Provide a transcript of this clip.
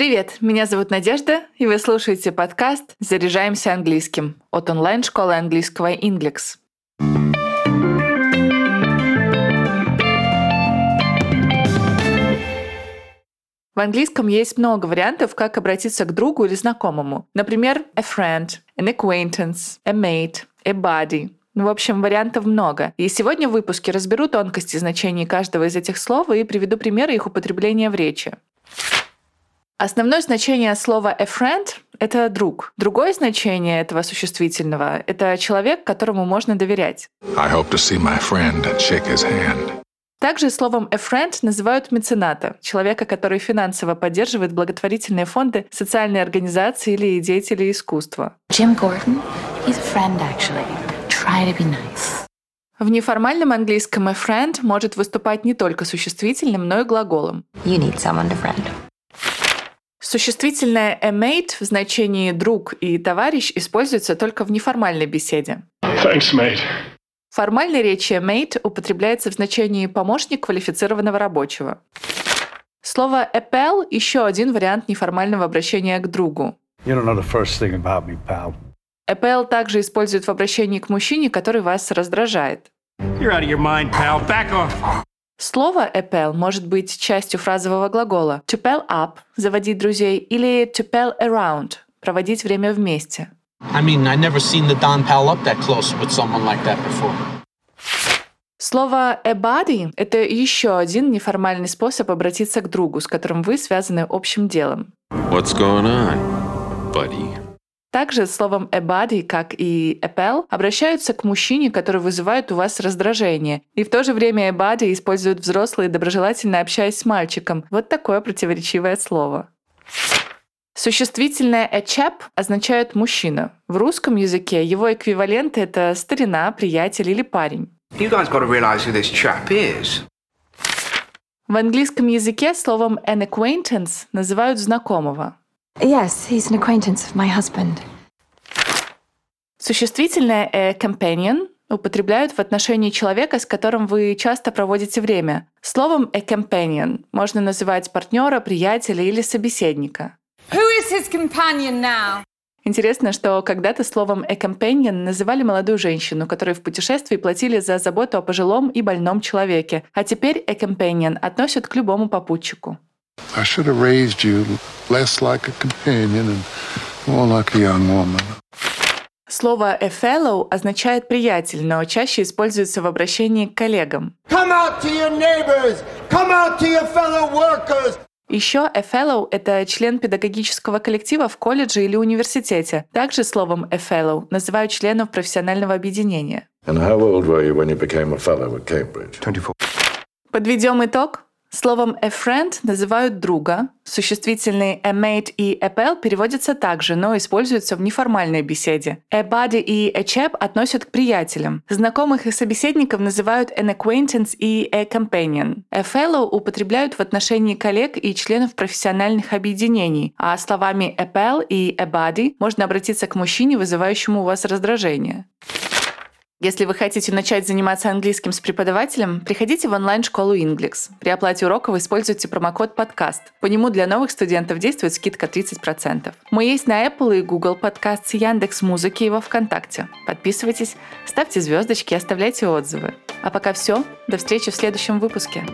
Привет, меня зовут Надежда, и вы слушаете подкаст «Заряжаемся английским» от онлайн-школы английского Inglex. В английском есть много вариантов, как обратиться к другу или знакомому. Например, a friend, an acquaintance, a mate, a buddy. Ну, в общем, вариантов много. И сегодня в выпуске разберу тонкости значений каждого из этих слов и приведу примеры их употребления в речи. Основное значение слова a friend — это друг. Другое значение этого существительного — это человек, которому можно доверять. I hope to see my friend and shake his hand. Также словом a friend называют мецената, человека, который финансово поддерживает благотворительные фонды, социальные организации или деятели искусства. Jim Gordon, he's a friend actually. Try to be nice. В неформальном английском a friend может выступать не только существительным, но и глаголом. You need someone to friend. Существительное a mate в значении друг и товарищ используется только в неформальной беседе. Thanks, mate. В формальной речи mate употребляется в значении помощник квалифицированного рабочего. Слово «appel» — еще один вариант неформального обращения к другу. You don't know the first thing about me, pal. Appel также используют в обращении к мужчине, который вас раздражает. You're out of your mind, pal. Back off. Слово «appel» может быть частью фразового глагола «to pal up» — «заводить друзей» или «to pal around» — «проводить время вместе». I mean, I never seen the Don pal up that close with someone like that before. Слово «a buddy» — это еще один неформальный способ обратиться к другу, с которым вы связаны общим делом. What's going on, buddy? Также словом «a body», как и «appel», обращаются к мужчине, который вызывает у вас раздражение. И в то же время «a body» используют взрослые, доброжелательно общаясь с мальчиком. Вот такое противоречивое слово. Существительное chap означает мужчина. В русском языке его эквивалент — это старина, приятель или парень. You guys got to realize who this chap is. В английском языке словом an acquaintance называют знакомого. Yes, he's an acquaintance of my husband. Существительное a companion употребляют в отношении человека, с которым вы часто проводите время. Словом a companion можно называть партнера, приятеля или собеседника. Who is his companion now? Интересно, что когда-то словом «a companion» называли молодую женщину, которой в путешествии платили за заботу о пожилом и больном человеке, а теперь «a companion» относят к любому попутчику. I should have raised you less like a companion and more like a young woman. Слово «a fellow» означает «приятель», но чаще используется в обращении к коллегам. Come out to your neighbors! Come out to your fellow workers! Еще a fellow — это член педагогического коллектива в колледже или университете. Также словом a fellow называют членов профессионального объединения. Подведем итог. Словом a friend называют друга. Существительные a mate и a pal переводятся также, но используются в неформальной беседе. A buddy и a chap относят к приятелям. Знакомых и собеседников называют an acquaintance и a companion. A fellow употребляют в отношении коллег и членов профессиональных объединений, а словами a pal и a buddy можно обратиться к мужчине, вызывающему у вас раздражение. Если вы хотите начать заниматься английским с преподавателем, приходите в онлайн-школу Inglex. При оплате уроков используйте промокод «Подкаст». По нему для новых студентов действует скидка 30%. Мы есть на Apple и Google Подкаст, Яндекс Музыки и во Вконтакте. Подписывайтесь, ставьте звездочки, оставляйте отзывы. А пока все. До встречи в следующем выпуске.